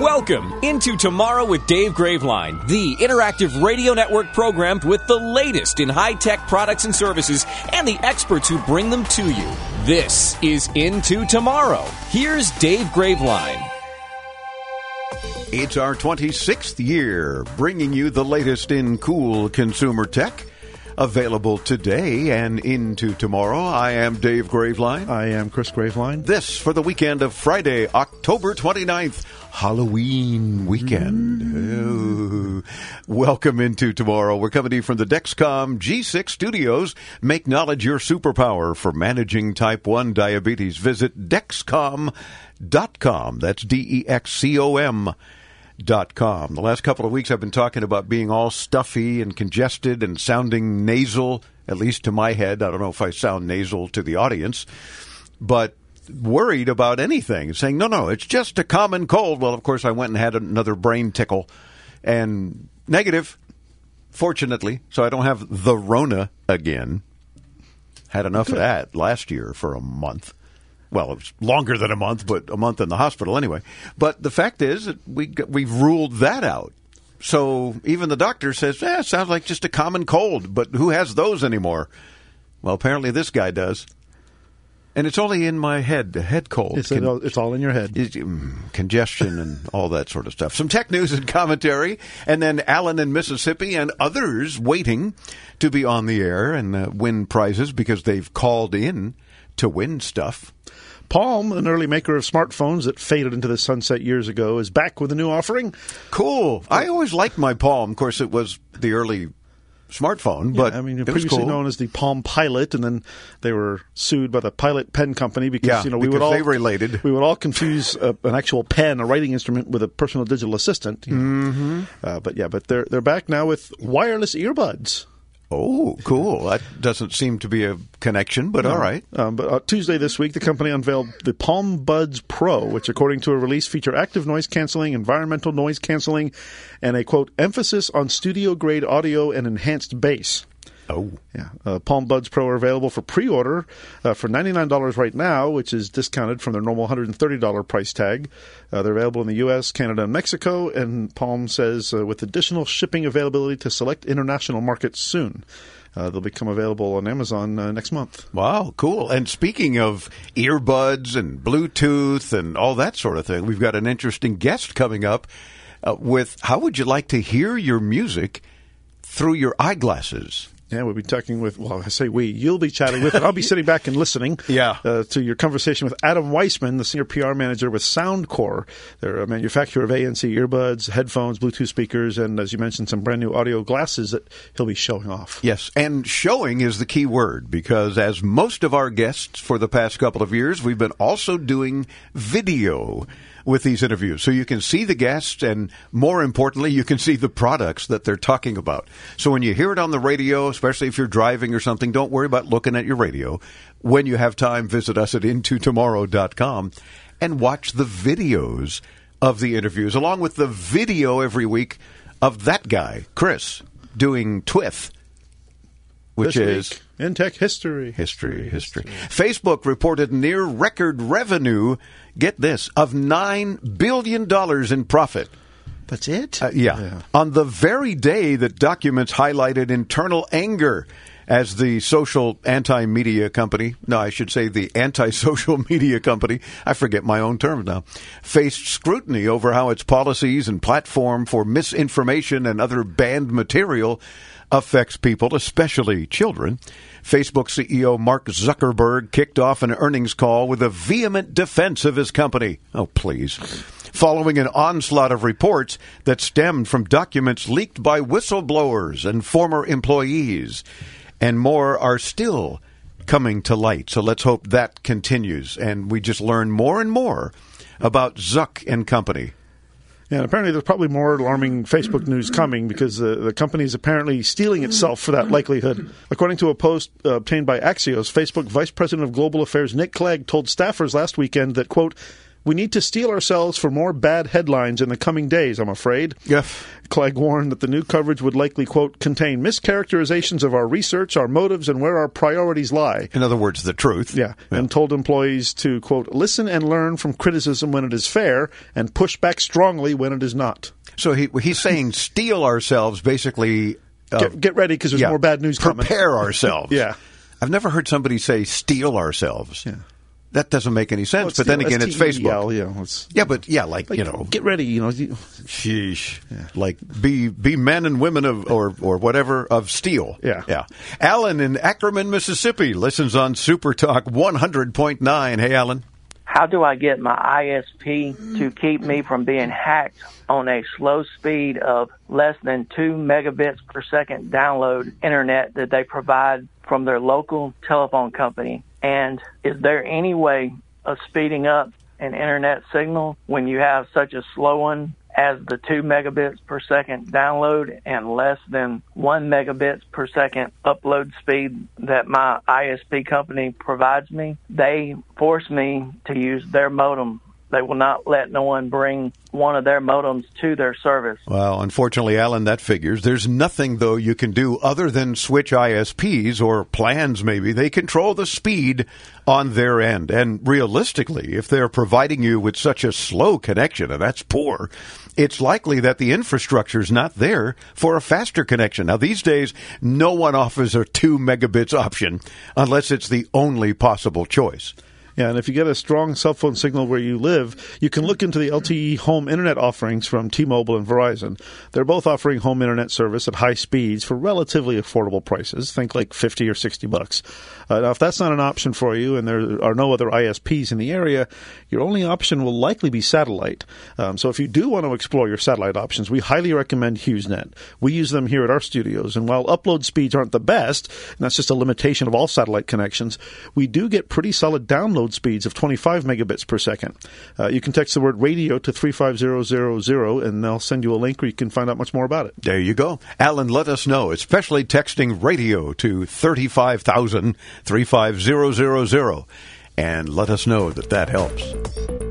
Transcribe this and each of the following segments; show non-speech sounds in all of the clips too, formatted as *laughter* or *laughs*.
Welcome into Tomorrow with Dave Graveline, the interactive radio network programmed with the latest in high tech products and services and the experts who bring them to you. This is Into Tomorrow. Here's Dave Graveline. It's our 26th year bringing you the latest in cool consumer tech. Available today and into tomorrow. I am Dave Graveline. I am Chris Graveline. This for the weekend of Friday, October 29th, Halloween weekend. Oh. Welcome into tomorrow. We're coming to you from the Dexcom G6 studios. Make knowledge your superpower for managing type 1 diabetes. Visit dexcom.com. That's D E X C O M dot com. The last couple of weeks I've been talking about being all stuffy and congested and sounding nasal, at least to my head. I don't know if I sound nasal to the audience, but worried about anything, saying, no, no, it's just a common cold. Well, of course, I went and had another brain tickle and negative, fortunately, so I don't have the Rona again. Had enough of that last year for a month well, it was longer than a month, but a month in the hospital anyway. But the fact is that we we've ruled that out. So even the doctor says, "Yeah, sounds like just a common cold." But who has those anymore? Well, apparently this guy does. And it's only in my head, the head cold. It's, Con- it's all in your head. Mm, congestion and all that sort of stuff. Some tech news and commentary, and then Alan in Mississippi and others waiting to be on the air and uh, win prizes because they've called in to win stuff. Palm, an early maker of smartphones that faded into the sunset years ago, is back with a new offering. Cool. I always liked my Palm. Of course, it was the early smartphone, Yeah, but I mean, it previously was cool. known as the Palm Pilot, and then they were sued by the Pilot Pen Company because Yeah, you know we would all related. We would all confuse uh, an actual pen, a writing instrument, with a personal digital assistant. Mm-hmm. Uh, but yeah, but they're they're back now with wireless earbuds. Oh, cool. That doesn't seem to be a connection, but all right. Um, but uh, Tuesday this week, the company unveiled the Palm Buds Pro, which, according to a release, feature active noise canceling, environmental noise canceling, and a quote emphasis on studio grade audio and enhanced bass. Oh, Yeah, uh, Palm Buds Pro are available for pre-order uh, for ninety-nine dollars right now, which is discounted from their normal one hundred and thirty dollar price tag. Uh, they're available in the U.S., Canada, and Mexico. And Palm says uh, with additional shipping availability to select international markets soon. Uh, they'll become available on Amazon uh, next month. wow, cool. And speaking of earbuds and Bluetooth and all that sort of thing, we've got an interesting guest coming up uh, with how would you like to hear your music through your eyeglasses? Yeah, we'll be talking with, well, I say we, you'll be chatting with, and I'll be *laughs* sitting back and listening Yeah. uh, to your conversation with Adam Weissman, the senior PR manager with Soundcore. They're a manufacturer of ANC earbuds, headphones, Bluetooth speakers, and as you mentioned, some brand new audio glasses that he'll be showing off. Yes, and showing is the key word because, as most of our guests for the past couple of years, we've been also doing video with these interviews. So you can see the guests, and more importantly, you can see the products that they're talking about. So when you hear it on the radio, especially if you're driving or something, don't worry about looking at your radio. When you have time, visit us at intotomorrow.com and watch the videos of the interviews, along with the video every week of that guy, Chris, doing Twith which This is week in tech history. history, history. Facebook reported near record revenue. Get this of nine billion dollars in profit. That's it? Uh, yeah. on the very day that documents highlighted internal anger as the social anti-media company, no, I should say the anti-social *laughs* media company, I forget my own terms now, faced scrutiny over how its policies and platform for misinformation and other banned material affects people, especially children. Facebook CEO Mark Zuckerberg kicked off an earnings call with a vehement defense of his company. Oh, please. Following an onslaught of reports that stemmed from documents leaked by whistleblowers and former employees. And more are still coming to light. So let's hope that continues and we just learn more and more about Zuck and company. And apparently, there's probably more alarming Facebook news coming because the, the company is apparently steeling itself for that likelihood. According to a post uh, obtained by Axios, Facebook Vice President of Global Affairs Nick Clegg told staffers last weekend that, quote, we need to steel ourselves for more bad headlines in the coming days, I'm afraid. Yes. Clegg warned that the new coverage would likely, quote, contain mischaracterizations of our research, our motives, and where our priorities lie. In other words, the truth. Yeah, and told employees to, quote, listen and learn from criticism when it is fair and push back strongly when it is not. So he, he's saying steel ourselves, basically. Uh, get, get, ready because there's yeah, more bad news prepare coming. Prepare ourselves. *laughs* yeah. I've never heard somebody say steal ourselves. Yeah. That doesn't make any sense. Well, but then again, it's Facebook. Yeah, it's, yeah, but yeah, like, like, you know, get ready. You know, sheesh, yeah. like be be men and women of or or whatever of steel. Yeah, yeah. Alan in Ackerman, Mississippi, listens on Super Talk one hundred point nine. Hey, Alan. How do I get my ISP to keep me from being hacked on a slow speed of less than two megabits per second download internet that they provide from their local telephone company? And is there any way of speeding up an internet signal when you have such a slow one as the 2 megabits per second download and less than 1 megabits per second upload speed that my ISP company provides me? They force me to use their modem they will not let no one bring one of their modems to their service. Well, unfortunately, Alan, that figures. There's nothing, though, you can do other than switch ISPs or plans, maybe. They control the speed on their end. And realistically, if they're providing you with such a slow connection, and that's poor, it's likely that the infrastructure is not there for a faster connection. Now, these days, no one offers a 2 megabits option unless it's the only possible choice. Yeah, and if you get a strong cell phone signal where you live, you can look into the LTE home internet offerings from T-Mobile and Verizon. They're both offering home internet service at high speeds for relatively affordable prices. Think like 50 or 60 bucks. Uh, now, if that's not an option for you and there are no other ISPs in the area, your only option will likely be satellite. Um, so if you do want to explore your satellite options, we highly recommend HughesNet. We use them here at our studios, and while upload speeds aren't the best, and that's just a limitation of all satellite connections, we do get pretty solid download speeds of 25 megabits per second. Uh, you can text the word radio to 35000 and they'll send you a link where you can find out much more about it. There you go. Alan, let us know, especially texting radio to 35,000 35000 and let us know that that helps.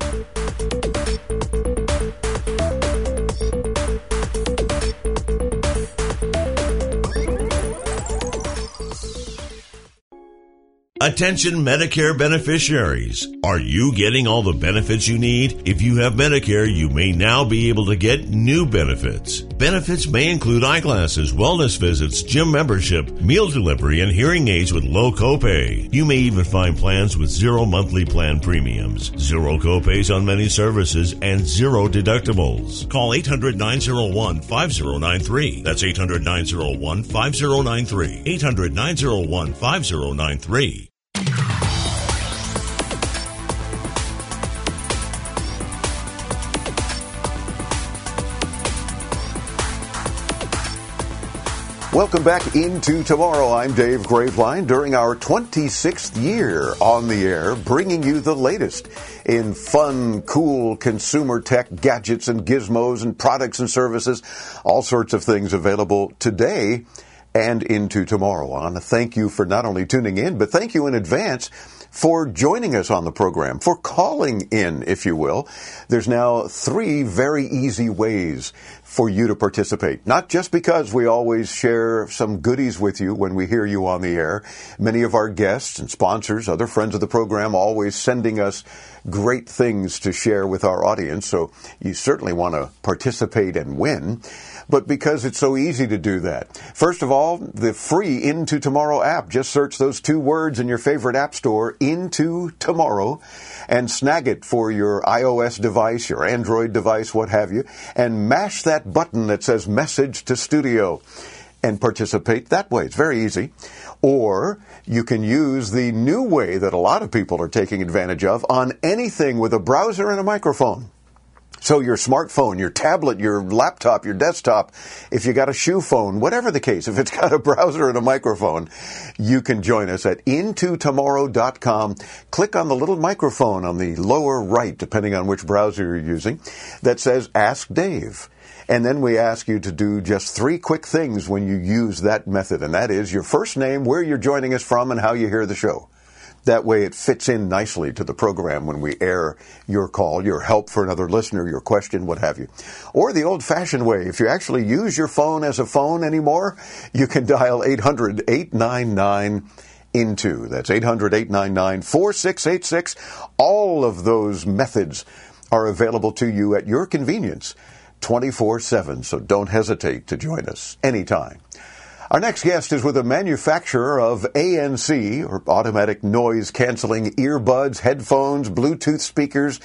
Attention Medicare beneficiaries. Are you getting all the benefits you need? If you have Medicare, you may now be able to get new benefits. Benefits may include eyeglasses, wellness visits, gym membership, meal delivery, and hearing aids with low copay. You may even find plans with zero monthly plan premiums, zero copays on many services, and zero deductibles. Call 800 901 5093. That's 800 901 Welcome back into tomorrow. I'm Dave Graveline during our 26th year on the air, bringing you the latest in fun, cool consumer tech gadgets and gizmos and products and services, all sorts of things available today and into tomorrow. I want to thank you for not only tuning in, but thank you in advance for joining us on the program, for calling in, if you will. There's now three very easy ways for you to participate. Not just because we always share some goodies with you when we hear you on the air. Many of our guests and sponsors, other friends of the program, always sending us great things to share with our audience. So you certainly want to participate and win but because it's so easy to do that. First of all, the free Into Tomorrow app. Just search those two words in your favorite app store, Into Tomorrow, and snag it for your iOS device, your Android device, what have you, and mash that button that says Message to Studio and participate that way. It's very easy. Or you can use the new way that a lot of people are taking advantage of on anything with a browser and a microphone. So your smartphone, your tablet, your laptop, your desktop, if you got a shoe phone, whatever the case, if it's *laughs* got a browser and a microphone, you can join us at intotomorrow.com. Click on the little microphone on the lower right, depending on which browser you're using, that says Ask Dave. And then we ask you to do just three quick things when you use that method, and that is your first name, where you're joining us from, and how you hear the show. That way it fits in nicely to the program when we air your call, your help for another listener, your question, what have you. Or the old fashioned way, if you actually use your phone as a phone anymore, you can dial 800 899 into. That's 800 899 4686. All of those methods are available to you at your convenience 24 7. So don't hesitate to join us anytime. Our next guest is with a manufacturer of ANC, or automatic noise canceling earbuds, headphones, Bluetooth speakers,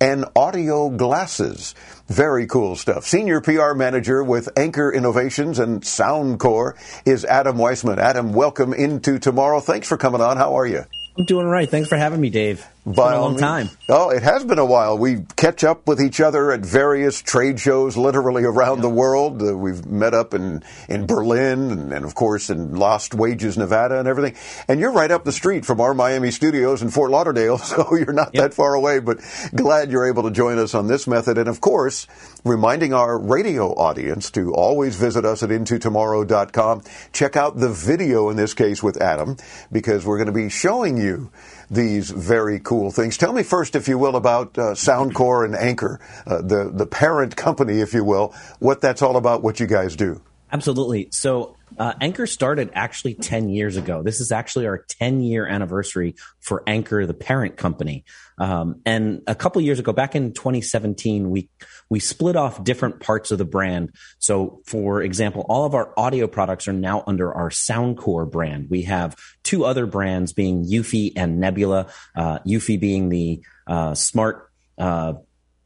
and audio glasses. Very cool stuff. Senior PR manager with Anker Innovations and Soundcore is Adam Weissman. Adam, welcome into tomorrow. Thanks for coming on. How are you? I'm doing right. Thanks for having me, Dave. It's been a long means- time. Oh, it has been a while. We catch up with each other at various trade shows literally around the world. Uh, we've met up in, in Berlin and, and, of course, in Lost Wages, Nevada and everything. And you're right up the street from our Miami studios in Fort Lauderdale, *laughs* so you're not that far away, but glad you're able to join us on this method. And of course, reminding our radio audience to always visit us at intotomorrow.com. Check out the video in this case with Adam, because we're going to be showing you these very cool things. Tell me first, if you will, about uh, Soundcore and Anker, uh, the the parent company, if you will, what that's all about, what you guys do. Absolutely. So, uh, Anker started actually 10 years ago. This is actually our 10 year anniversary for Anker, the parent company. Um, and a couple years ago, back in 2017, we we split off different parts of the brand. So, for example, all of our audio products are now under our Soundcore brand. We have two other brands being Eufy and Nebula. Uh, Eufy being the uh, smart uh,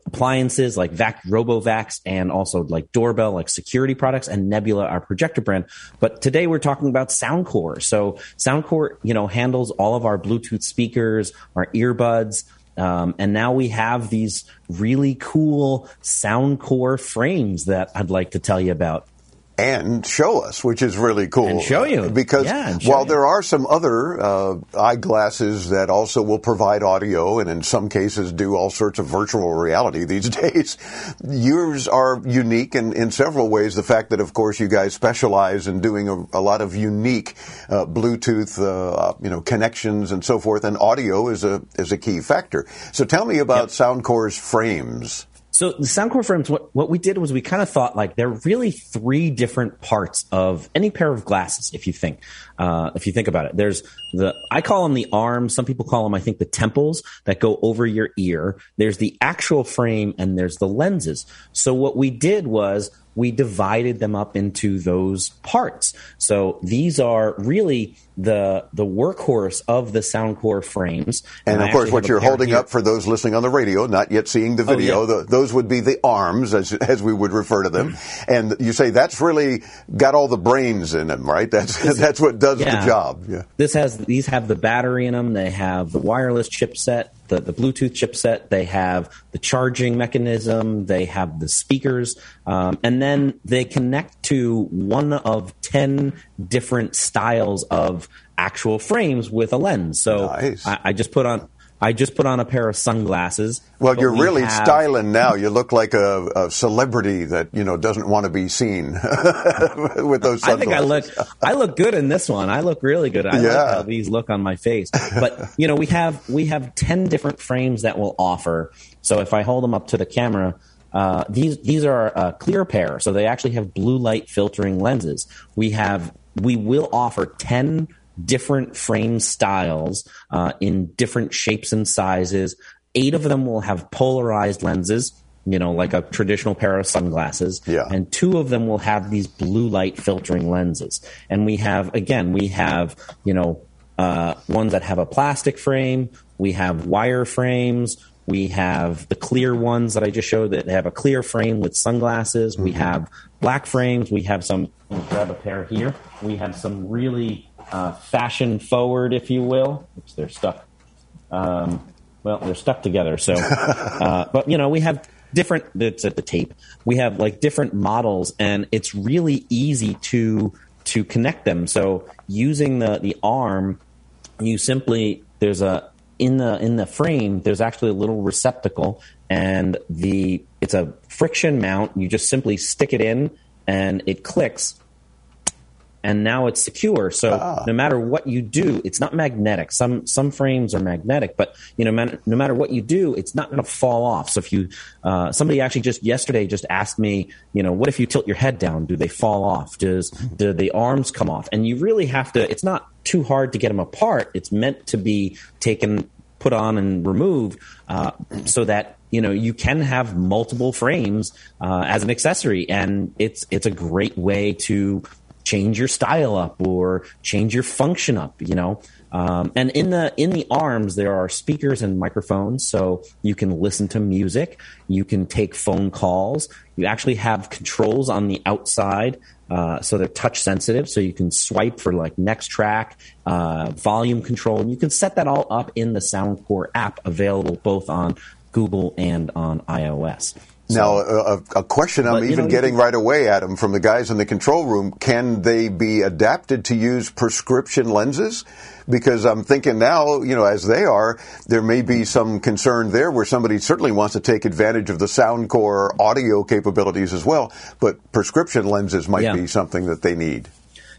appliances like Vac RoboVacs and also like doorbell, like security products and Nebula, our projector brand. But today we're talking about Soundcore. So Soundcore, you know, handles all of our Bluetooth speakers, our earbuds. Um, and now we have these really cool Soundcore frames that I'd like to tell you about. And show us, which is really cool. And show you. Because Yeah, show while you. there are some other uh, eyeglasses that also will provide audio and in some cases do all sorts of virtual reality these *laughs* days, yours are unique in, in several ways. The fact that, of course, you guys specialize in doing a, a lot of unique uh, Bluetooth, uh, you know, connections and so forth, and audio is a is a key factor. So tell me about Soundcore's frames. So the Soundcore frames, what, what we did was we kind of thought like there are really three different parts of any pair of glasses. If you think, uh, if you think about it, there's the I call them the arms. Some people call them I think the temples that go over your ear. There's the actual frame and there's the lenses. So what we did was we divided them up into those parts. So these are really the the workhorse of the Soundcore frames. And, I of course, what you're holding here. up for those listening on the radio, not yet seeing the video, yeah. the, those would be the arms, as, as we would refer to them. Mm-hmm. And you say that's really got all the brains in them, right? That's *laughs* that's what does Yeah. the job. Yeah. This has these have the battery in them. They have the wireless chipset, the, the Bluetooth chipset. They have the charging mechanism. They have the speakers, um, and then they connect to one of ten different styles of actual frames with a lens. So Nice. I, I just put on I just put on a pair of sunglasses. Well, you're we really have- styling now. You look like a, a celebrity that you know doesn't want to be seen *laughs* with those. I think I look. I look good in this one. I look really good. I like Yeah. how these look on my face. But you know, we have we have ten different frames that we'll offer. So if I hold them up to the camera, uh, these these are a clear pair. So they actually have blue light filtering lenses. We have we will offer ten different frame styles uh, in different shapes and sizes. Eight of them will have polarized lenses. You know, like a traditional pair of sunglasses. Yeah. And two of them will have these blue light filtering lenses. And we have, again, we have, you know, uh, ones that have a plastic frame. We have wire frames. We have the clear ones that I just showed that have a clear frame with sunglasses. We have black frames. We have some, grab a pair here. We have some really uh, fashion forward, if you will. They're stuck. Um, well, they're stuck together. So, *laughs* uh, but you know, we have different. It's at the tape. We have like different models, and it's really easy to to connect them. So using the the arm, you simply there's a in the in the frame there's actually a little receptacle and the it's a friction mount you just simply stick it in and it clicks and now it's secure. So ah. no matter what you do, it's not magnetic. Some some frames are magnetic, but you know, man, no matter what you do, it's not going to fall off. So if you uh, somebody actually just yesterday just asked me, you know, what if you tilt your head down? Do they fall off? Does do the arms come off? And you really have to. It's not too hard to get them apart. It's meant to be taken, put on, and removed uh, so that you know you can have multiple frames uh, as an accessory and it's it's a great way to change your style up or change your function up, you know. Um, and in the in the arms there are speakers and microphones, so you can listen to music, you can take phone calls. You actually have controls on the outside, uh, so they're touch sensitive, so you can swipe for like next track, uh, volume control, and you can set that all up in the Soundcore app, available both on Google and on iOS. Now, a, a question I'm even know, getting right away, Adam, from the guys in the control room: Can they be adapted to use prescription lenses? Because I'm thinking now, you know, as they are, there may be some concern there where somebody certainly wants to take advantage of the Soundcore audio capabilities as well, but prescription lenses might yeah. be something that they need.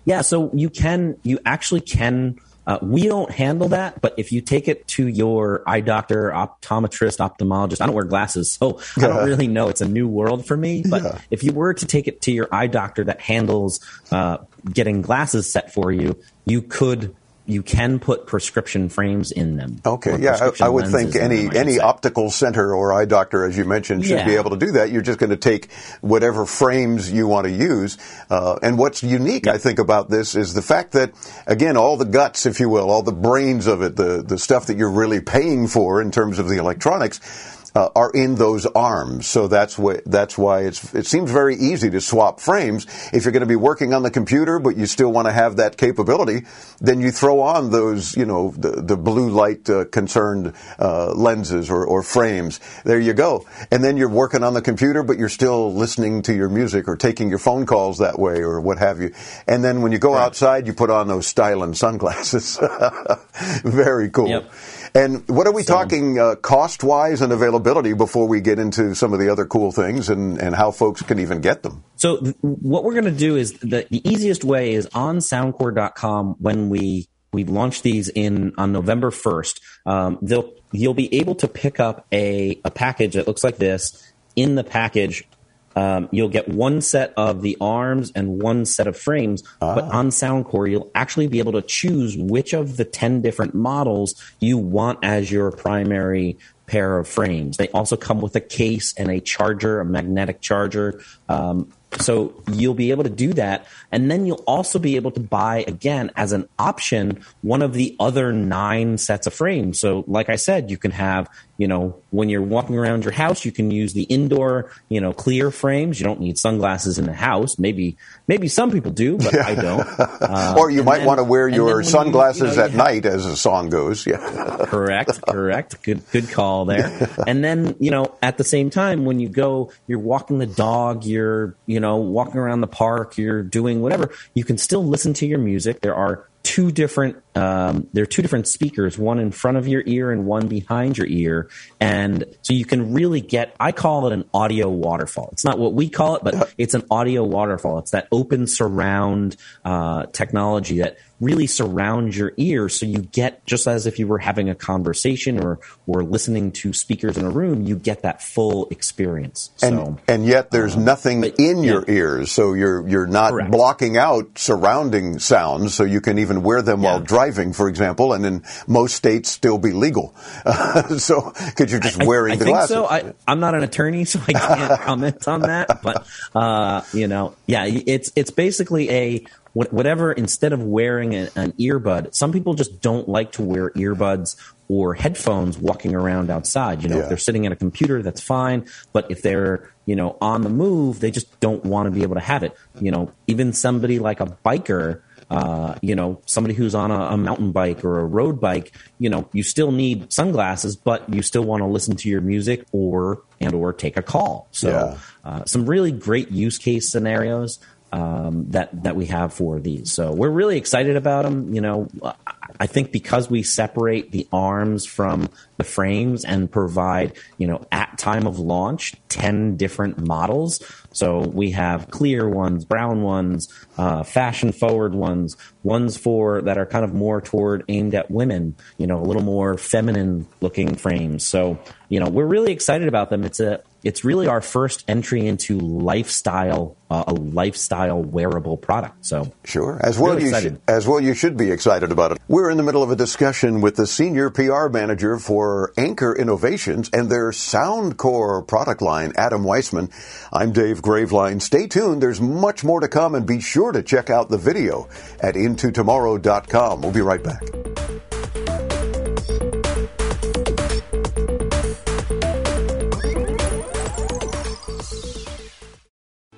Yeah, so you can, you actually can uh, we don't handle that, but if you take it to your eye doctor, optometrist, ophthalmologist, I don't wear glasses, so I don't really know. It's a new world for me. But yeah. if you were to take it to your eye doctor that handles uh, getting glasses set for you, you could you can put prescription frames in them. Okay, yeah, I, I, would think any any optical center or eye doctor, as you mentioned, should yeah. be able to do that. You're just going to take whatever frames you want to use. Uh, and what's unique, yeah. I think, about this is the fact that, again, all the guts, if you will, all the brains of it, the the stuff that you're really paying for in terms of the electronics uh, are in those arms. So that's why that's why it's it seems very easy to swap frames. If you're going to be working on the computer, but you still want to have that capability, then you throw on those you know the, the blue light uh, concerned uh, lenses or, or frames. There you go. And then you're working on the computer, but you're still listening to your music or taking your phone calls that way or what have you. And then when you go right. outside, you put on those styling sunglasses. *laughs* very cool. Yep. And what are we so, talking uh, cost wise and availability before we get into some of the other cool things and, and how folks can even get them? So, th- what we're going to do is the, the easiest way is on soundcore.com when we we launch these in on November 1st. Um, they'll you'll be able to pick up a, a package that looks like this. In the package, um, you'll get one set of the arms and one set of frames, ah. but on Soundcore, you'll actually be able to choose which of the 10 different models you want as your primary pair of frames. They also come with a case and a charger, a magnetic charger. Um, so you'll be able to do that. And then you'll also be able to buy, again, as an option, one of the other nine sets of frames. So, like I said, you can have, you know, when you're walking around your house, you can use the indoor, you know, clear frames. You don't need sunglasses in the house. Maybe, maybe some people do, but I don't. *laughs* Uh, or you might then, want to wear your sunglasses you, you know, at night, as the song goes. Yeah. *laughs* correct. Correct. Good, good call there. *laughs* and then, you know, at the same time, when you go, you're walking the dog, you're, you know, walking around the park, you're doing whatever, you can still listen to your music. There are two different um, there are two different speakers one in front of your ear and one behind your ear. And so you can really get i call it an audio waterfall. It's not what we call it but it's an audio waterfall. It's that open surround uh, technology that really surrounds your ear so you get just as if you were having a conversation or or listening to speakers in a room you get that full experience and so, and yet there's um, nothing but, in your yeah. ears so you're you're not Correct. blocking out surrounding sounds so you can even wear them yeah. while driving for example and in most states still be legal uh, *laughs* so because you're just wearing I, I the think glasses so I, i'm not an attorney so i can't *laughs* comment on that but uh, you know yeah it's it's basically a whatever instead of wearing an, an earbud some people just don't like to wear earbuds or headphones walking around outside you know yeah. if they're sitting at a computer that's fine but if they're you know on the move they just don't want to be able to have it you know even somebody like a biker uh, you know, somebody who's on a, a, mountain bike or a road bike, you know, you still need sunglasses, but you still want to listen to your music or and or take a call. So, yeah. uh, some really great use case scenarios um, that that we have for these. So we're really excited about them. You know, I think because we separate the arms from the frames and provide, you know, at time of launch, ten different models. So we have clear ones, brown ones, uh, fashion forward ones, ones for that are kind of more toward aimed at women. You know, a little more feminine looking frames. So you know, we're really excited about them. It's a it's really our first entry into lifestyle, uh, a lifestyle wearable product. So sure, as well really you should, as well you should be excited about it. We're in the middle of a discussion with the senior PR manager for Anker Innovations and their Soundcore product line, Adam Weissman. I'm Dave Graveline. Stay tuned. There's much more to come, and be sure to check out the video at intotomorrow.com. We'll be right back.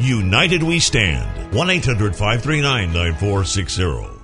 United We Stand. 1 800 539 9460.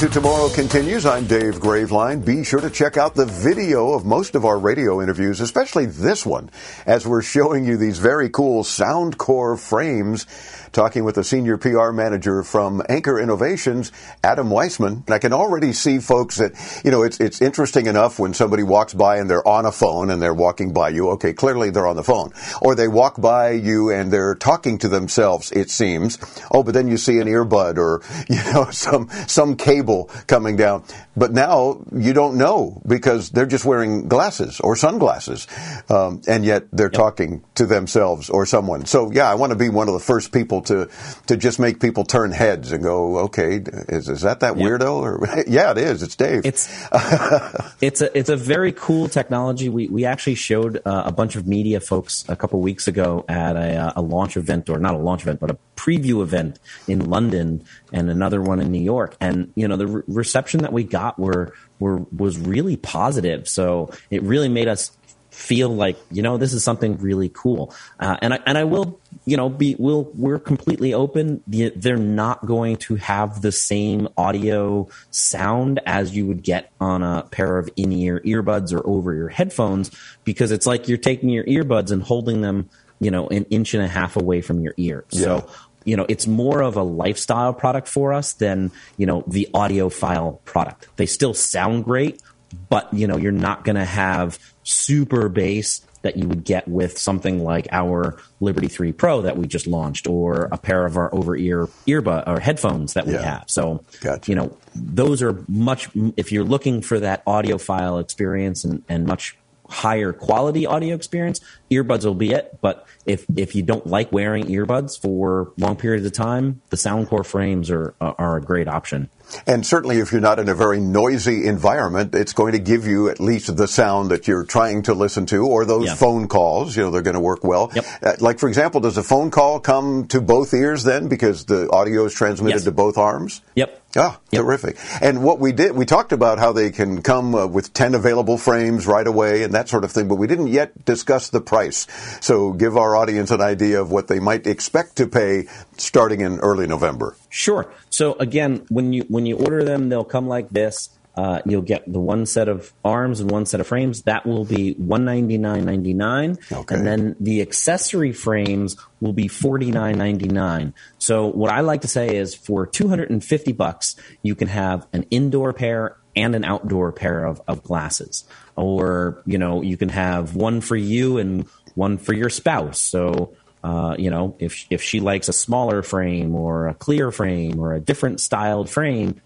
Into Tomorrow continues. I'm Dave Graveline. Be sure to check out the video of most of our radio interviews, especially this one, as we're showing you these very cool Soundcore frames talking with the senior PR manager from Anker Innovations, Adam Weissman. And I can already see folks that, you know, it's, it's interesting enough when somebody walks by and they're on a phone and they're walking by you. Okay, clearly they're on the phone. Or they walk by you and they're talking to themselves, it seems. Oh, but then you see an earbud or, *laughs* you know, some, some cable coming down. But now you don't know because they're just wearing glasses or sunglasses. Um, and yet they're yep. talking to themselves or someone. So yeah, I want to be one of the first people to to just make people turn heads and go, okay, is is that that yep. weirdo? Or *laughs* yeah, it is. It's Dave. It's *laughs* it's a it's a very cool technology. We we actually showed uh, a bunch of media folks a couple weeks ago at a, a launch event, or not a launch event, but a preview event in London and another one in New York. And you know the re- reception that we got were were was really positive. So it really made us feel like you know this is something really cool. Uh, and I and I will you know be will we're completely open. They're not going to have the same audio sound as you would get on a pair of in ear earbuds or over ear headphones because it's like you're taking your earbuds and holding them you know an inch and a half away from your ear. Yeah. So you know, it's more of a lifestyle product for us than, you know, the audiophile product. They still sound great, but you know you're not going to have super bass that you would get with something like our Liberty 3 Pro that we just launched or a pair of our over ear earbud or headphones that we yeah. have. So, gotcha. you know, those are much, if you're looking for that audiophile experience and, and much higher quality audio experience, earbuds will be it. But if if you don't like wearing earbuds for long periods of time, the Soundcore frames are are a great option. And certainly, if you're not in a very noisy environment, it's going to give you at least the sound that you're trying to listen to, or those yeah. phone calls. You know, they're going to work well. Yep. Uh, like, for example, does a phone call come to both ears then because the audio is transmitted yes. to both arms? Yep. Ah, yep. terrific. And what we did, we talked about how they can come uh, with 10 available frames right away and that sort of thing, but we didn't yet discuss the price. So give our audience an idea of what they might expect to pay starting in early November. Sure. So again, when you when you order them, they'll come like this. Uh, you'll get the one set of arms and one set of frames. That will be one ninety nine ninety nine, Okay. and then the accessory frames will be forty nine ninety nine. So what I like to say is, for two hundred and fifty bucks, you can have an indoor pair and an outdoor pair of, of glasses, or you know, you can have one for you and one for your spouse. So uh, you know, if if she likes a smaller frame or a clear frame or a different styled frame,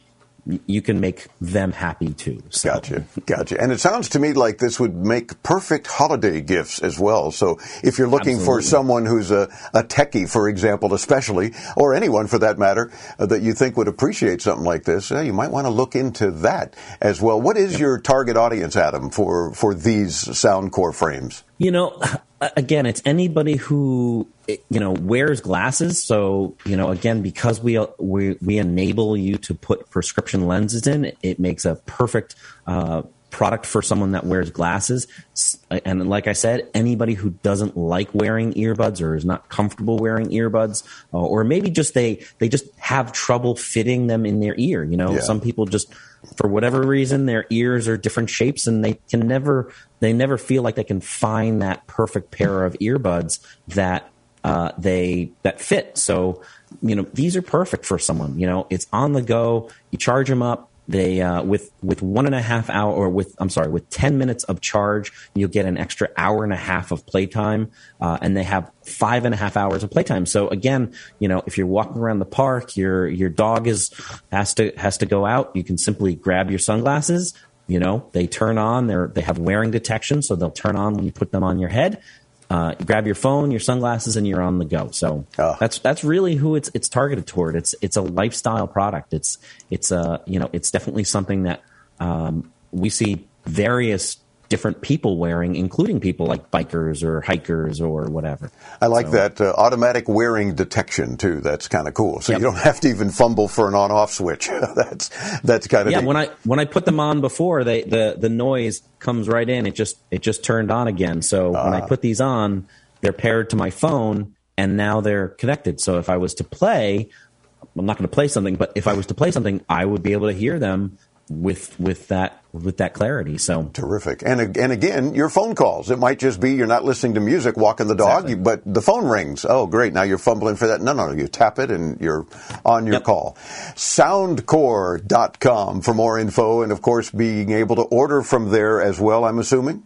you can make them happy too. So, Gotcha, gotcha. And it sounds to me like this would make perfect holiday gifts as well. So if you're looking for someone who's a, a techie, for example, especially, or anyone for that matter, uh, that you think would appreciate something like this, uh, you might want to look into that as well. What is your target audience, Adam, for, for these Soundcore frames? You know, again, it's anybody who you know wears glasses. So you know, again, because we we we enable you to put prescription lenses in, it makes a perfect. Uh, product for someone that wears glasses. And like i said anybody who doesn't like wearing earbuds or is not comfortable wearing earbuds uh, or maybe just they they just have trouble fitting them in their ear you know? Yeah. some people just for whatever reason their ears are different shapes and they can never they never feel like they can find that perfect pair of earbuds that uh, they that fit. So you know these are perfect for someone you know? It's on the go. You charge them up they uh, with with one and a half hour or with I'm sorry with ten minutes of charge you'll get an extra hour and a half of playtime. Uh, and they have five and a half hours of playtime. So again you know if you're walking around the park your your dog is has to has to go out you can simply grab your sunglasses. You know they turn on they're they have wearing detection so they'll turn on when you put them on your head uh, you grab your phone, your sunglasses, and you're on the go. So Ah. that's that's really who it's it's targeted toward. It's it's a lifestyle product. It's it's a you know it's definitely something that um, we see various different people wearing, including people like bikers or hikers or whatever. I like So- that uh, automatic wearing detection too. That's kind of cool. So Yep. you don't have to even fumble for an on-off switch. *laughs* that's that's kind of Yeah, neat. when I when I put them on before, they the the noise comes right in. It just it just turned on again. So when I put these on, they're paired to my phone, and now they're connected. So if I was to play, I'm not going to play something, but if I was to play something, I would be able to hear them with with that with that clarity. So Terrific. And and again, your phone calls. It might just be you're not listening to music walking the dog, Exactly. but the phone rings. Oh, great. Now you're fumbling for that. No, no, you tap it and you're on your Yep. call. Soundcore.com for more info and of course being able to order from there as well, I'm assuming.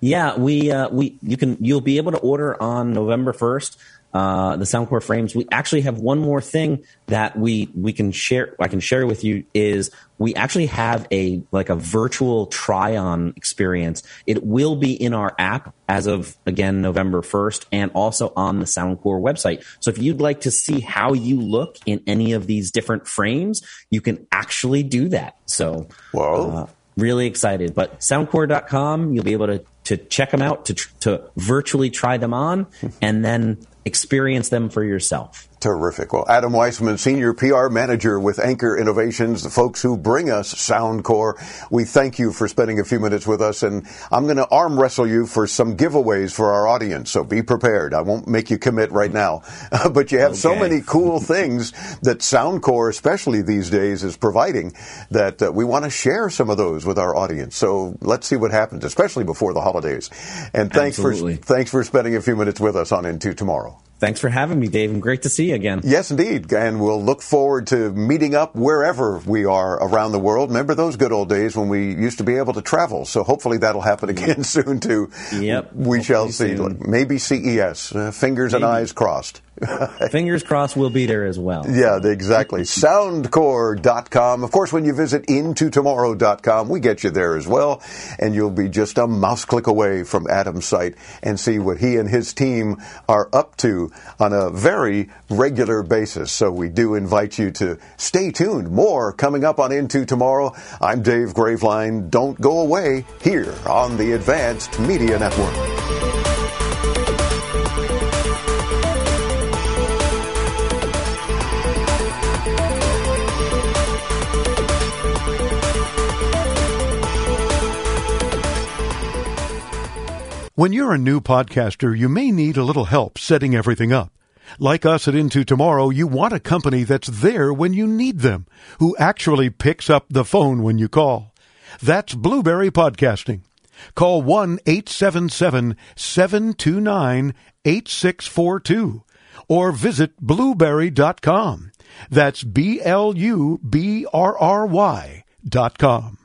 Yeah, we uh, we you can you'll be able to order on November first. Uh, the Soundcore frames. We actually have one more thing that we we can share. I can share with you is we actually have a like a virtual try on experience. It will be in our app as of again November first, and also on the Soundcore website. So if you'd like to see how you look in any of these different frames, you can actually do that. So Whoa. uh, really excited. But soundcore.com, you'll be able to, to check them out, to, tr- to virtually try them on, and then experience them for yourself. Terrific. Well, Adam Weissman, Senior PR Manager with Anker Innovations, the folks who bring us Soundcore. We thank you for spending a few minutes with us, and I'm going to arm wrestle you for some giveaways for our audience, so be prepared. I won't make you commit right now. *laughs* but you have so many cool things that Soundcore, especially these days, is providing that uh, we want to share some of those with our audience. So let's see what happens, especially before the holidays. And thanks Absolutely. for thanks for spending a few minutes with us on Into Tomorrow. Thanks for having me, Dave, and great to see you again. Yes, indeed. And we'll look forward to meeting up wherever we are around the world. Remember those good old days when we used to be able to travel. So hopefully that'll happen again *laughs* soon too. Yep. We shall see. Soon. Maybe CES. Uh, fingers and eyes crossed. *laughs* Fingers crossed we'll be there as well. Yeah, exactly. Soundcore.com. Of course, when you visit intotomorrow.com, we get you there as well. And you'll be just a mouse click away from Adam's site and see what he and his team are up to on a very regular basis. So we do invite you to stay tuned. More coming up on Into Tomorrow. I'm Dave Graveline. Don't go away here on the Advanced Media Network. When you're a new podcaster, you may need a little help setting everything up. Like us at Into Tomorrow, you want a company that's there when you need them, who actually picks up the phone when you call. That's Blubrry Podcasting. Call 1 877 729 8642 or visit blubrry.com. That's B L U B R R Y dot com.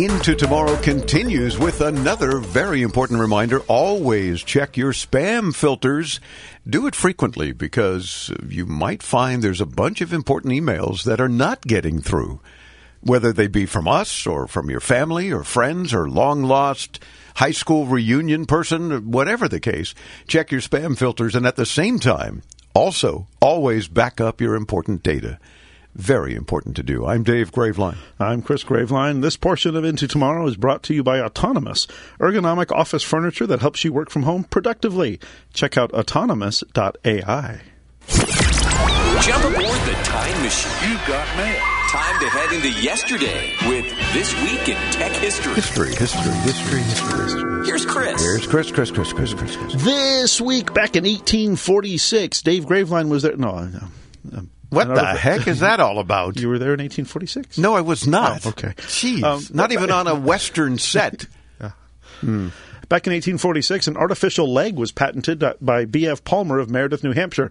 Into Tomorrow continues with another very important reminder. Always check your spam filters. Do it frequently because you might find there's a bunch of important emails that are not getting through. Whether they be from us or from your family or friends or long lost high school reunion person, whatever the case, check your spam filters and at the same time, also always back up your important data. Very important to do. I'm Dave Graveline. I'm Chris Graveline. This portion of Into Tomorrow is brought to you by Autonomous, ergonomic office furniture that helps you work from home productively. Check out autonomous.ai. Jump aboard the time machine. You got mail. Time to head into yesterday with This Week in Tech History. History, history, history, history. Here's Chris. Here's Chris, Chris, Chris, Chris, Chris, Chris. This week, back in 1846, Dave Graveline was there. No, no. um, What the heck is that all about? *laughs* You were there in 1846? No, I was not. Oh, okay. Jeez, Um, not even on a *laughs* Western set. *laughs* Back in 1846, an artificial leg was patented uh, by B.F. Palmer of Meredith, New Hampshire,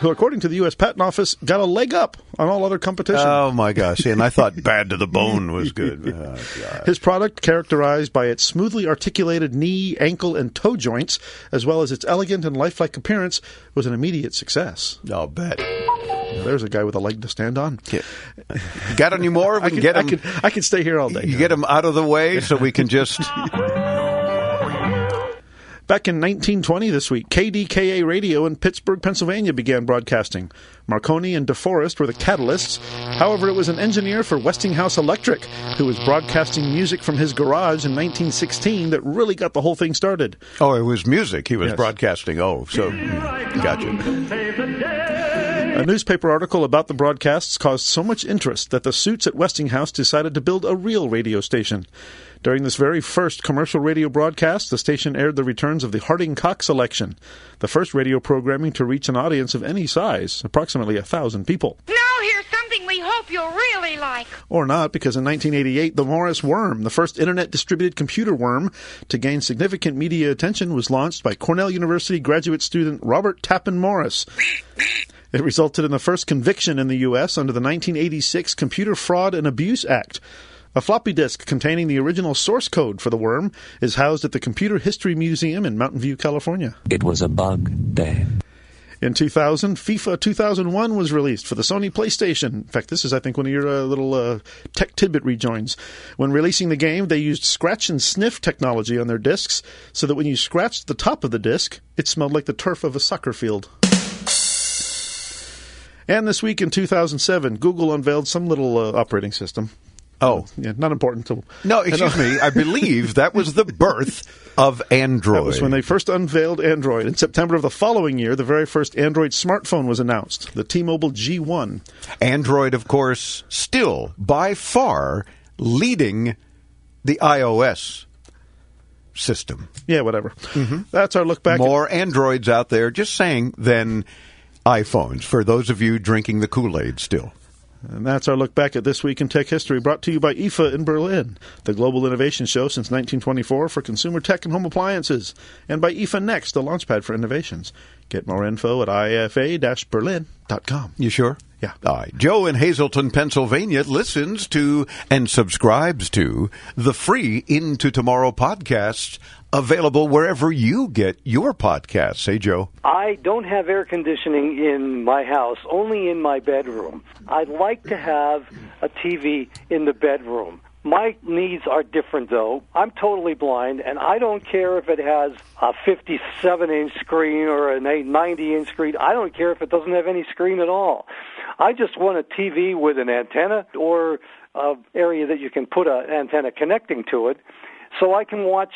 who, according to the U.S. Patent Office, got a leg up on all other competition. Oh my gosh! And I thought "Bad to the Bone" was good. *laughs* Oh, His product, characterized by its smoothly articulated knee, ankle, and toe joints, as well as its elegant and lifelike appearance, was an immediate success. I'll bet. There's a guy with a leg to stand on. Yeah. got any more? *laughs* We I can could, get I him. could, I could stay here all day. You get him out of the way so we can just. *laughs* Back in 1920 this week, KDKA Radio in Pittsburgh, Pennsylvania began broadcasting. Marconi and DeForest were the catalysts. However, it was an engineer for Westinghouse Electric who was broadcasting music from his garage in 1916 that really got the whole thing started. Oh, it was music. He was Yes. broadcasting. Oh, so gotcha. A newspaper article about the broadcasts caused so much interest that the suits at Westinghouse decided to build a real radio station. During this very first commercial radio broadcast, the station aired the returns of the Harding Cox election, the first radio programming to reach an audience of any size, approximately a thousand people. Now here's something we hope you'll really like. Or not, because in 1988, the Morris Worm, the first internet distributed computer worm to gain significant media attention, was launched by Cornell University graduate student Robert Tappan Morris. It resulted in the first conviction in the U.S. under the 1986 Computer Fraud and Abuse Act. A floppy disk containing the original source code for the worm is housed at the Computer History Museum in Mountain View, California. It was a bug day. In 2000, FIFA 2001 was released for the Sony PlayStation. In fact, this is, I think, one of your uh, little uh, tech tidbit rejoins. When releasing the game, they used scratch and sniff technology on their discs so that when you scratched the top of the disc, it smelled like the turf of a soccer field. And this week in 2007, Google unveiled some little uh, operating system. Oh. Yeah, not important to. No, excuse me. I believe that was the birth of Android. That was when they first unveiled Android. In September of the following year, the very first Android smartphone was announced, the T-Mobile G1. Android, of course, still by far leading the iOS system. Yeah, whatever. Mm-hmm. That's our look back. at- More Androids out there, just saying, than iPhones, for those of you drinking the Kool Aid still. And that's our look back at This Week in Tech History, brought to you by IFA in Berlin, the global innovation show since 1924 for consumer tech and home appliances, and by IFA Next, the launchpad for innovations. Get more info at ifa-berlin.com. You sure? Yeah. All right. Joe in Hazleton, Pennsylvania listens to and subscribes to the free Into Tomorrow podcast, available wherever you get your podcasts. Hey, Joe. I don't have air conditioning in my house, only in my bedroom. I'd like to have a TV in the bedroom. My needs are different, though. I'm totally blind, and I don't care if it has a 57 inch screen or a 90 inch screen. I don't care if it doesn't have any screen at all. I just want a TV with an antenna or an area that you can put an antenna connecting to it so I can watch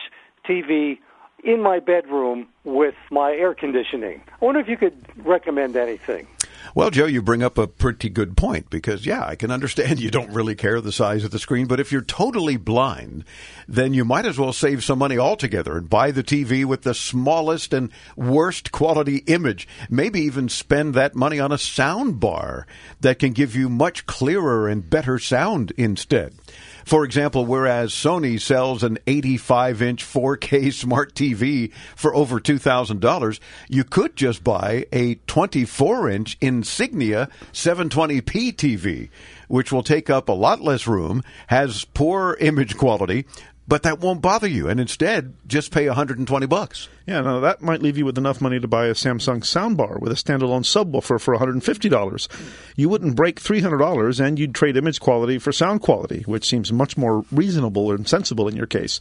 TV in my bedroom with my air conditioning. I wonder if you could recommend anything. Well, Joe, you bring up a pretty good point because, yeah, I can understand *laughs* you don't really care the size of the screen, but if you're totally blind, then you might as well save some money altogether and buy the TV with the smallest and worst quality image. Maybe even spend that money on a sound bar that can give you much clearer and better sound instead. For example, whereas Sony sells an 85 inch 4K smart TV for over $2,000, you could just buy a 24 inch Insignia 720p TV, which will take up a lot less room, has poor image quality, but that won't bother you and instead just pay 120 bucks. Yeah, now that might leave you with enough money to buy a Samsung soundbar with a standalone subwoofer for $150. You wouldn't break $300 and you'd trade image quality for sound quality, which seems much more reasonable and sensible in your case.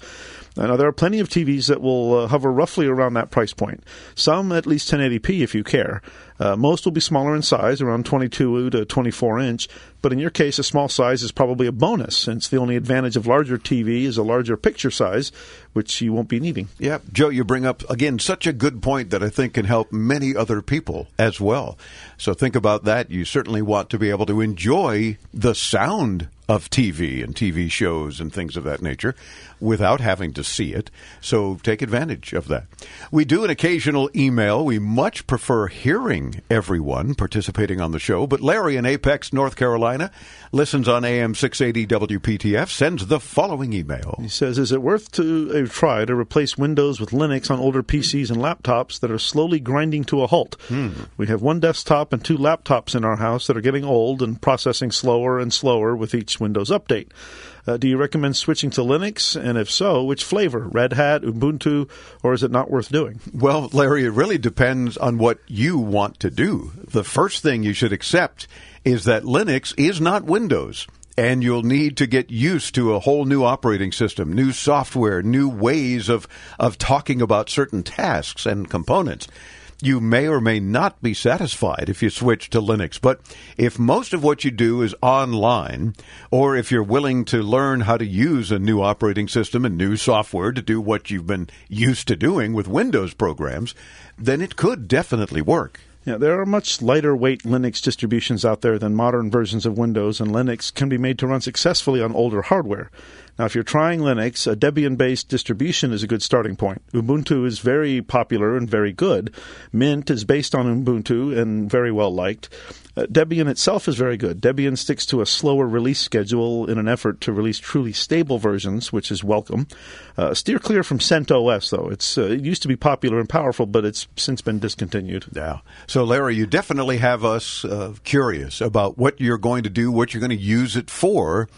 Now, there are plenty of TVs that will uh, hover roughly around that price point. Some at least 1080p if you care. Uh, most will be smaller in size, around 22 to 24 inch, but in your case, a small size is probably a bonus, since the only advantage of larger TV is a larger picture size, which you won't be needing. Yeah, Joe, you bring up again such a good point that I think can help many other people as well. So think about that. You certainly want to be able to enjoy the sound of TV and TV shows and things of that nature without having to see it. So take advantage of that. We do an occasional email. We much prefer hearing everyone participating on the show, but Larry in Apex, North Carolina, listens on AM 680 WPTF, sends the following email. He says, Is it worth to uh, try to replace Windows with Linux on older PCs and laptops that are slowly grinding to a halt? Hmm. We have one desktop and two laptops in our house that are getting old and processing slower and slower with each Windows update. Uh, do you recommend switching to Linux? And if so, which flavor? Red Hat, Ubuntu, or is it not worth doing? Well, Larry, it really depends on what you want to do. The first thing you should accept is that Linux is not Windows. And you'll need to get used to a whole new operating system, new software, new ways of, of talking about certain tasks and components you may or may not be satisfied if you switch to Linux. But if most of what you do is online, or if you're willing to learn how to use a new operating system and new software to do what you've been used to doing with Windows programs, then it could definitely work. Yeah, there are much lighter weight Linux distributions out there than modern versions of Windows, and Linux can be made to run successfully on older hardware. Now, if you're trying Linux, a Debian based distribution is a good starting point. Ubuntu is very popular and very good. Mint is based on Ubuntu and very well liked. Uh, Debian itself is very good. Debian sticks to a slower release schedule in an effort to release truly stable versions, which is welcome. Uh, steer clear from CentOS, though. It's, uh, it used to be popular and powerful, but it's since been discontinued. Yeah. So, Larry, you definitely have us uh, curious about what you're going to do, what you're going to use it for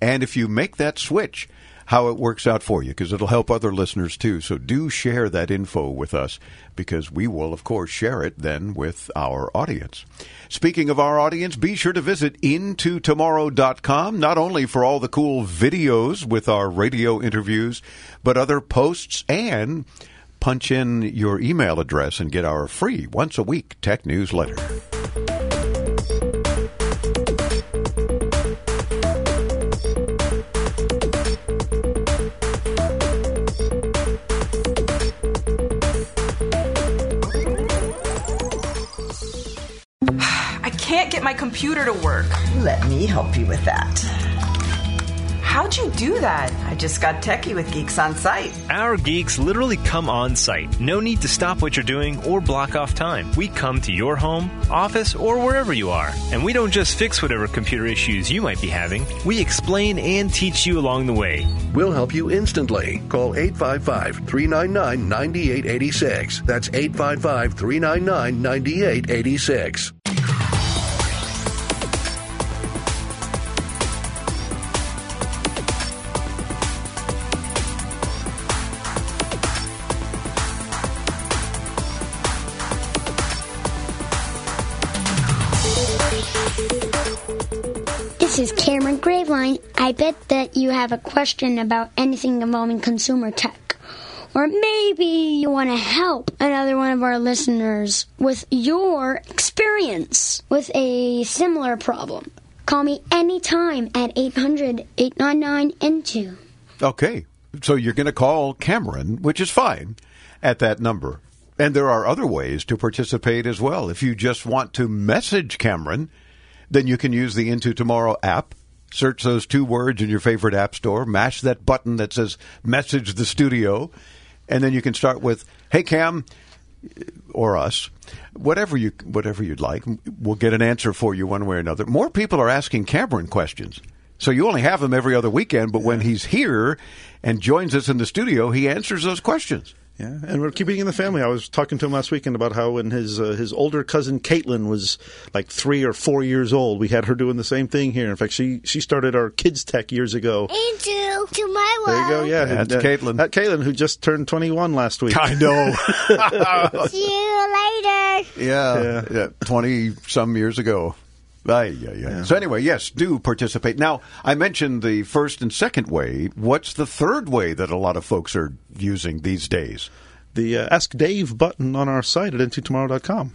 and if you make that switch, how it works out for you because it'll help other listeners too. So do share that info with us because we will, of course, share it then with our audience. Speaking of our audience, be sure to visit intotomorrow.com, not only for all the cool videos with our radio interviews, but other posts and punch in your email address and get our free once a week tech newsletter. My computer to work. Let me help you with that. How'd you do that? I just got techie with Geeks on Site. Our geeks literally come on site. No need to stop what you're doing or block off time. We come to your home, office, or wherever you are. And we don't just fix whatever computer issues you might be having, we explain and teach you along the way. We'll help you instantly. Call 855 399 9886. That's 855 399 9886. Graveline. I bet that you have a question about anything involving consumer tech. Or maybe you want to help another one of our listeners with your experience with a similar problem. Call me anytime at 800 899 INTO. Okay. So you're going to call Cameron, which is fine, at that number. And there are other ways to participate as well. If you just want to message Cameron, then you can use the Into Tomorrow app. Search those two words in your favorite app store, mash that button that says message the studio, and then you can start with, Hey Cam, or us, whatever you whatever you'd like. We'll get an answer for you one way or another. More people are asking Cameron questions. So you only have him every other weekend, but when he's here and joins us in the studio, he answers those questions. Yeah, and we're keeping in the family. I was talking to him last weekend about how when his uh, his older cousin Caitlin was like three or four years old, we had her doing the same thing here. In fact, she she started our kids tech years ago. Into to my There you go. Yeah, That's and, uh, Caitlin. That Caitlin who just turned twenty one last week. I know. *laughs* See you later. Yeah, yeah, twenty some years ago. Aye, yeah, yeah. So anyway, yes, do participate. Now, I mentioned the first and second way. What's the third way that a lot of folks are using these days? The uh, Ask Dave button on our site at intotomorrow.com.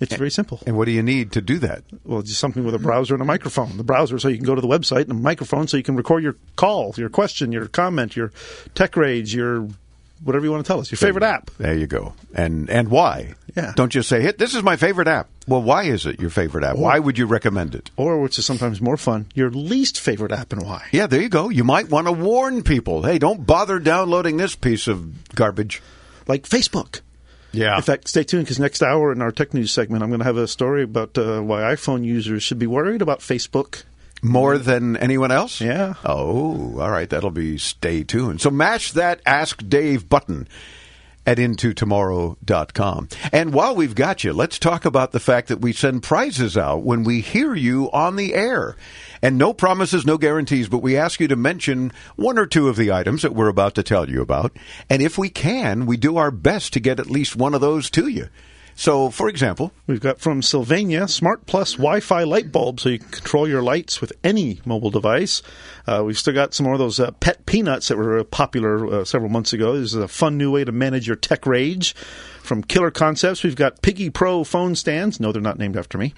It's very simple. And what do you need to do that? Well, just something with a browser and a microphone. The browser so you can go to the website and a microphone so you can record your call, your question, your comment, your tech rage, your whatever you want to tell us, your favorite app. There you go. And and why? Yeah. Don't just say, "Hit, this is my favorite app." Well, why is it your favorite app? Why would you recommend it? Or, which is sometimes more fun, your least favorite app and why. Yeah, there you go. You might want to warn people. Hey, don't bother downloading this piece of garbage. Like Facebook. Yeah. In fact, stay tuned because next hour in our tech news segment, I'm going to have a story about uh, why iPhone users should be worried about Facebook. More than anyone else? Yeah. Oh, all right. That'll be stay tuned. So mash that Ask Dave button at intotomorrow.com. And while we've got you, let's talk about the fact that we send prizes out when we hear you on the air. And no promises, no guarantees, but we ask you to mention one or two of the items that we're about to tell you about. And if we can, we do our best to get at least one of those to you. So, for example, We've got from Sylvania Smart Plus Wi Fi light bulb so you can control your lights with any mobile device. Uh, we've still got some more of those uh, pet peanuts that were popular uh, several months ago. This is a fun new way to manage your tech rage. From Killer Concepts, we've got Piggy Pro phone stands. No, they're not named after me.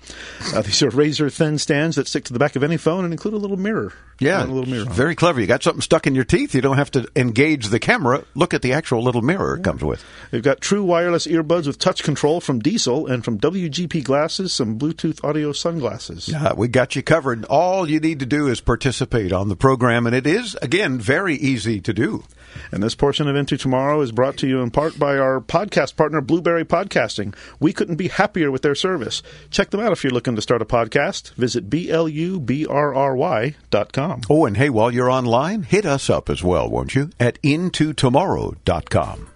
Uh, these are razor thin stands that stick to the back of any phone and include a little mirror. Yeah, a little mirror. very clever. You got something stuck in your teeth. You don't have to engage the camera. Look at the actual little mirror it comes with. We've got true wireless earbuds with touch control from Diesel and from WGP glasses, some Bluetooth audio sunglasses. Yeah, we got you covered. All you need to do is participate on the program, and it is again very easy to do. And this portion of Into Tomorrow is brought to you in part by our podcast partner, Blubrry Podcasting. We couldn't be happier with their service. Check them out if you're looking to start a podcast. Visit B-L-U-B-R-R-Y dot com. Oh, and hey, while you're online, hit us up as well, won't you? At intotomorrow.com.